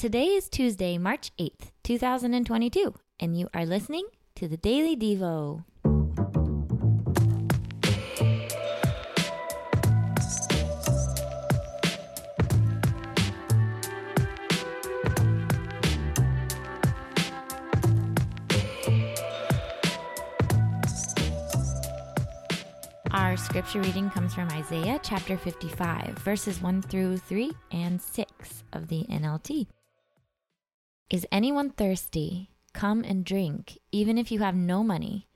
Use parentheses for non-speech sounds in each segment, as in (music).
Today is Tuesday, March 8th, 2022, and you are listening to the Daily Devo. Our scripture reading comes from Isaiah chapter 55, verses 1 through 3 and 6 of the NLT. Is anyone thirsty? Come and drink, even if you have no money.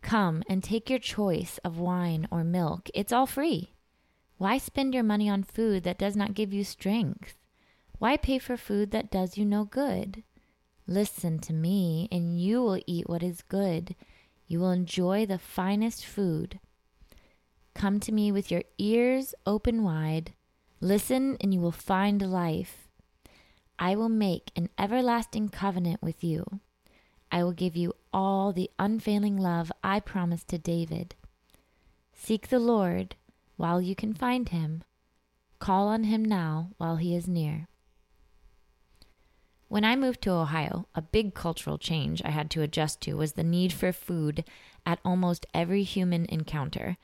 Come and take your choice of wine or milk. It's all free. Why spend your money on food that does not give you strength? Why pay for food that does you no good? Listen to me, and you will eat what is good. You will enjoy the finest food. Come to me with your ears open wide. Listen, and you will find life. I will make an everlasting covenant with you. I will give you all the unfailing love I promised to David. Seek the Lord while you can find him. Call on him now while he is near. When I moved to Ohio, a big cultural change I had to adjust to was the need for food at almost every human encounter.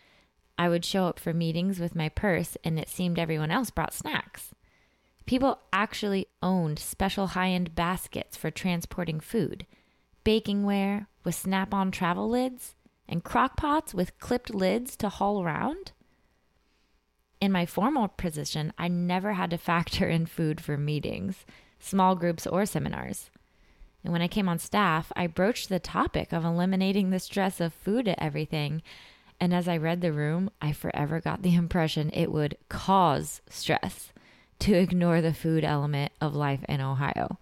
I would show up for meetings with my purse, and it seemed everyone else brought snacks. People actually owned special high end baskets for transporting food, bakingware with snap on travel lids, and crock pots with clipped lids to haul around. In my formal position, I never had to factor in food for meetings, small groups, or seminars. And when I came on staff, I broached the topic of eliminating the stress of food at everything and as I read the room, I forever got the impression it would cause stress to ignore the food element of life in Ohio.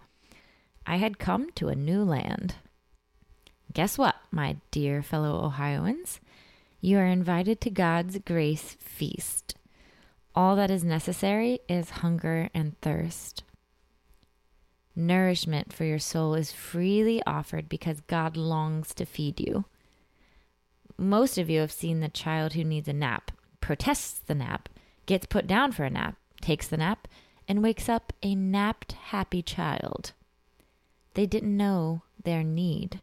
I had come to a new land. Guess what, my dear fellow Ohioans? You are invited to God's grace feast. All that is necessary is hunger and thirst. Nourishment for your soul is freely offered because God longs to feed you. Most of you have seen the child who needs a nap, protests the nap, gets put down for a nap, takes the nap, and wakes up a napped, happy child. They didn't know their need.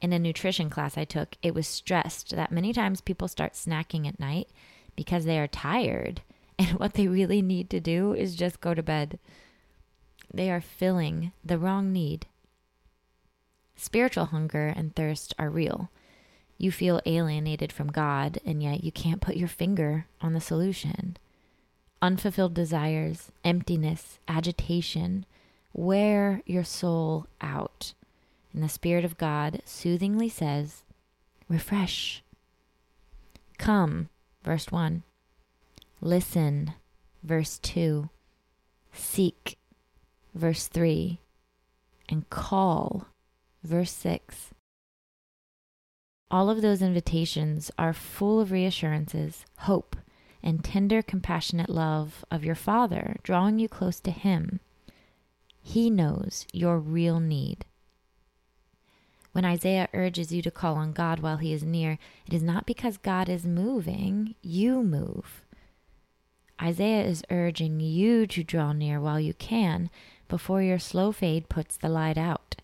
In a nutrition class I took, it was stressed that many times people start snacking at night because they are tired, (laughs) and what they really need to do is just go to bed. They are filling the wrong need. Spiritual hunger and thirst are real. You feel alienated from God, and yet you can't put your finger on the solution. Unfulfilled desires, emptiness, agitation wear your soul out. And the Spirit of God soothingly says, Refresh. Come, verse 1. Listen, verse 2. Seek, verse 3. And call, verse 6. All of those invitations are full of reassurances, hope, and tender, compassionate love of your Father, drawing you close to Him. He knows your real need. When Isaiah urges you to call on God while He is near, it is not because God is moving, you move. Isaiah is urging you to draw near while you can before your slow fade puts the light out.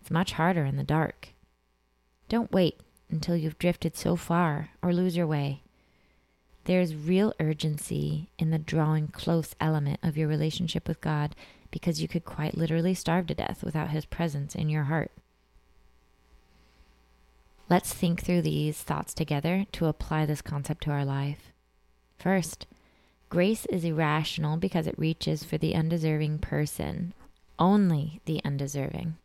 It's much harder in the dark. Don't wait until you've drifted so far or lose your way. There is real urgency in the drawing close element of your relationship with God because you could quite literally starve to death without His presence in your heart. Let's think through these thoughts together to apply this concept to our life. First, grace is irrational because it reaches for the undeserving person, only the undeserving.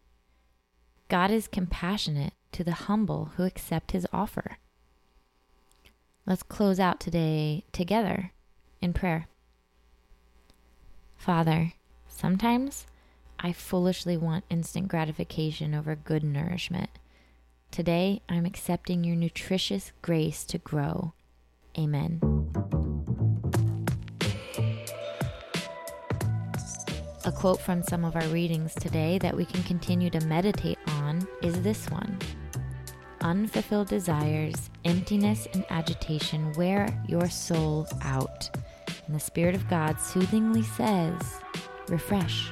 God is compassionate to the humble who accept his offer. Let's close out today together in prayer. Father, sometimes I foolishly want instant gratification over good nourishment. Today, I'm accepting your nutritious grace to grow. Amen. A quote from some of our readings today that we can continue to meditate on is this one unfulfilled desires, emptiness, and agitation wear your soul out. And the Spirit of God soothingly says, Refresh.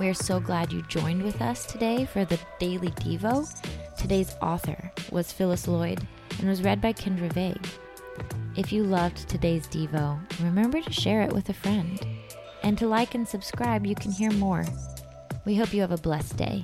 We are so glad you joined with us today for the Daily Devo. Today's author was Phyllis Lloyd and was read by Kendra Vague. If you loved today's Devo, remember to share it with a friend. And to like and subscribe, you can hear more. We hope you have a blessed day.